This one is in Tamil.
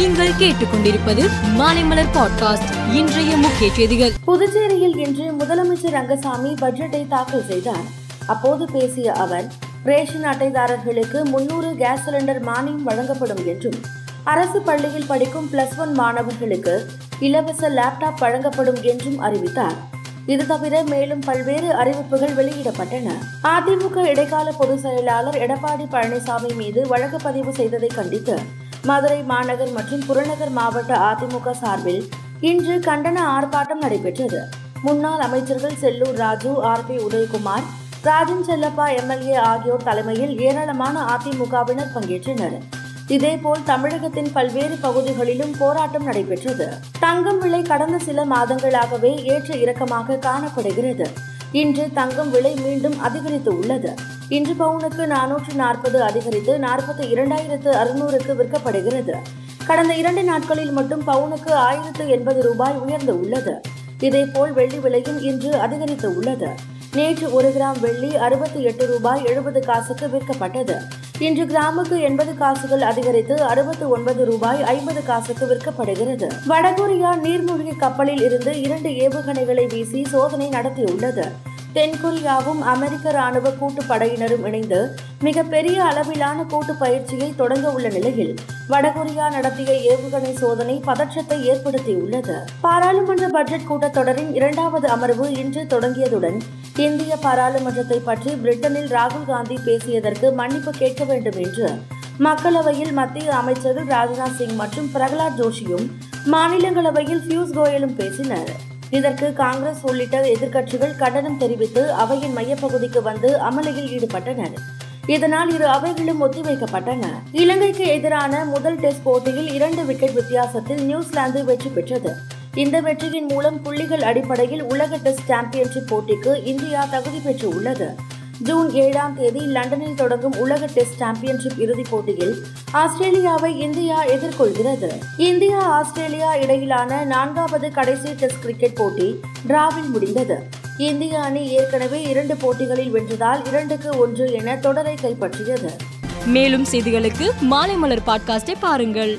நீங்கள் கேட்டுக்கொண்டிருப்பது மாலைமலர் பாட்காஸ்ட் இன்றைய முக்கிய செய்திகள். புதுச்சேரியில் இன்று முதலமைச்சர் ரங்கசாமி பட்ஜெட்டை தாக்கல் செய்தார். அப்போது பேசிய அவர் ரேஷன் அட்டைதாரர்களுக்கு முன்னூறு கேஸ் சிலிண்டர் மானியம் வழங்கப்படும் என்றும் அரசு பள்ளியில் படிக்கும் பிளஸ் ஒன் மாணவர்களுக்கு இலவச லேப்டாப் வழங்கப்படும் என்றும் அறிவித்தார். இது தவிர மேலும் பல்வேறு அறிவிப்புகள் வெளியிடப்பட்டன. அதிமுக இடைக்கால பொதுச் செயலாளர் எடப்பாடி பழனிசாமி மீது வழக்கு பதிவு செய்ததை கண்டித்து மதுரை மாநகர் மற்றும் புறநகர் மாவட்ட அதிமுக சார்பில் இன்று கண்டன ஆர்ப்பாட்டம் நடைபெற்றது. முன்னாள் அமைச்சர்கள் Sellur Raju R P Udhayakumar Rajan Chellappa MLA ஆகியோர் தலைமையில் ஏராளமான அதிமுகவினர் பங்கேற்றனர். இதேபோல் தமிழகத்தின் பல்வேறு பகுதிகளிலும் போராட்டம் நடைபெற்றது. தங்கம் விலை கடந்த சில மாதங்களாகவே ஏற்ற இறக்கமாக காணப்படுகிறது. இன்று தங்கம் விலை மீண்டும் அதிகரித்து உள்ளது. இன்று பவுனுக்கு நானூற்று நாற்பது அதிகரித்து நாற்பத்தி இரண்டாயிரத்து அறுநூறுக்கு விற்கப்படுகிறது. கடந்த இரண்டு நாட்களில் மட்டும் பவுனுக்கு ஆயிரத்து எண்பது ரூபாய் உயர்ந்து உள்ளது. இதேபோல் வெள்ளி விலையும் இன்று அதிகரித்து உள்ளது. நேற்று ஒரு கிராம் வெள்ளி அறுபத்தி எட்டு ரூபாய் எழுபது காசுக்கு விற்கப்பட்டது. இன்று கிராமுக்கு எண்பது காசுகள் அதிகரித்து அறுபத்தி ஒன்பது ரூபாய் ஐம்பது காசுக்கு விற்கப்படுகிறது. வடகொரியா நீர்மூழ்கி கப்பலில் இருந்து இரண்டு ஏவுகணைகளை வீசி சோதனை நடத்தியுள்ளது. தென்கொரியாவும் அமெரிக்க ராணுவ கூட்டு படையினரும் இணைந்து மிகப்பெரிய அளவிலான கூட்டு பயிற்சியை தொடங்க உள்ள நிலையில் வடகொரியா நடத்திய ஏவுகணை சோதனை பதற்றத்தை ஏற்படுத்தியுள்ளது. பாராளுமன்ற பட்ஜெட் கூட்டத்தொடரின் இரண்டாவது அமர்வு இன்று தொடங்கியதுடன் இந்திய பாராளுமன்றத்தை பற்றி பிரிட்டனில் ராகுல் காந்தி பேசியதற்கு மன்னிப்பு கேட்க வேண்டும் என்று மக்களவையில் மத்திய அமைச்சர்கள் ராஜ்நாத் சிங் மற்றும் பிரகலாத் ஜோஷியும் மாநிலங்களவையில் பியூஷ் கோயலும் பேசினர். இதற்கு காங்கிரஸ் உள்ளிட்ட எதிர்க்கட்சிகள் கண்டனம் தெரிவித்து அவையின் மையப்பகுதிக்கு வந்து அமளியில் ஈடுபட்டனர். இதனால் இரு அவைகளும் ஒத்திவைக்கப்பட்டன. இலங்கைக்கு எதிரான முதல் டெஸ்ட் போட்டியில் இரண்டு விக்கெட் வித்தியாசத்தில் நியூசிலாந்து வெற்றி பெற்றது. இந்த வெற்றியின் மூலம் புள்ளிகள் அடிப்படையில் உலக டெஸ்ட் சாம்பியன்ஷிப் போட்டிக்கு இந்தியா தகுதி பெற்று உள்ளது ஜூன் ஏழாம் தேதி லண்டனில் தொடங்கும் உலக டெஸ்ட் சாம்பியன்ஷிப் இறுதிப் போட்டியில் ஆஸ்திரேலியாவை இந்தியா எதிர்கொள்கிறது. இந்தியா ஆஸ்திரேலியா இடையிலான நான்காவது கடைசி டெஸ்ட் கிரிக்கெட் போட்டி டிராவில் முடிந்தது. இந்திய அணி ஏற்கனவே இரண்டு போட்டிகளில் வென்றதால் இரண்டுக்கு ஒன்று என தொடரை கைப்பற்றியது. மேலும் செய்திகளுக்கு மாலைமலர் பாட்காஸ்டை பாருங்கள்.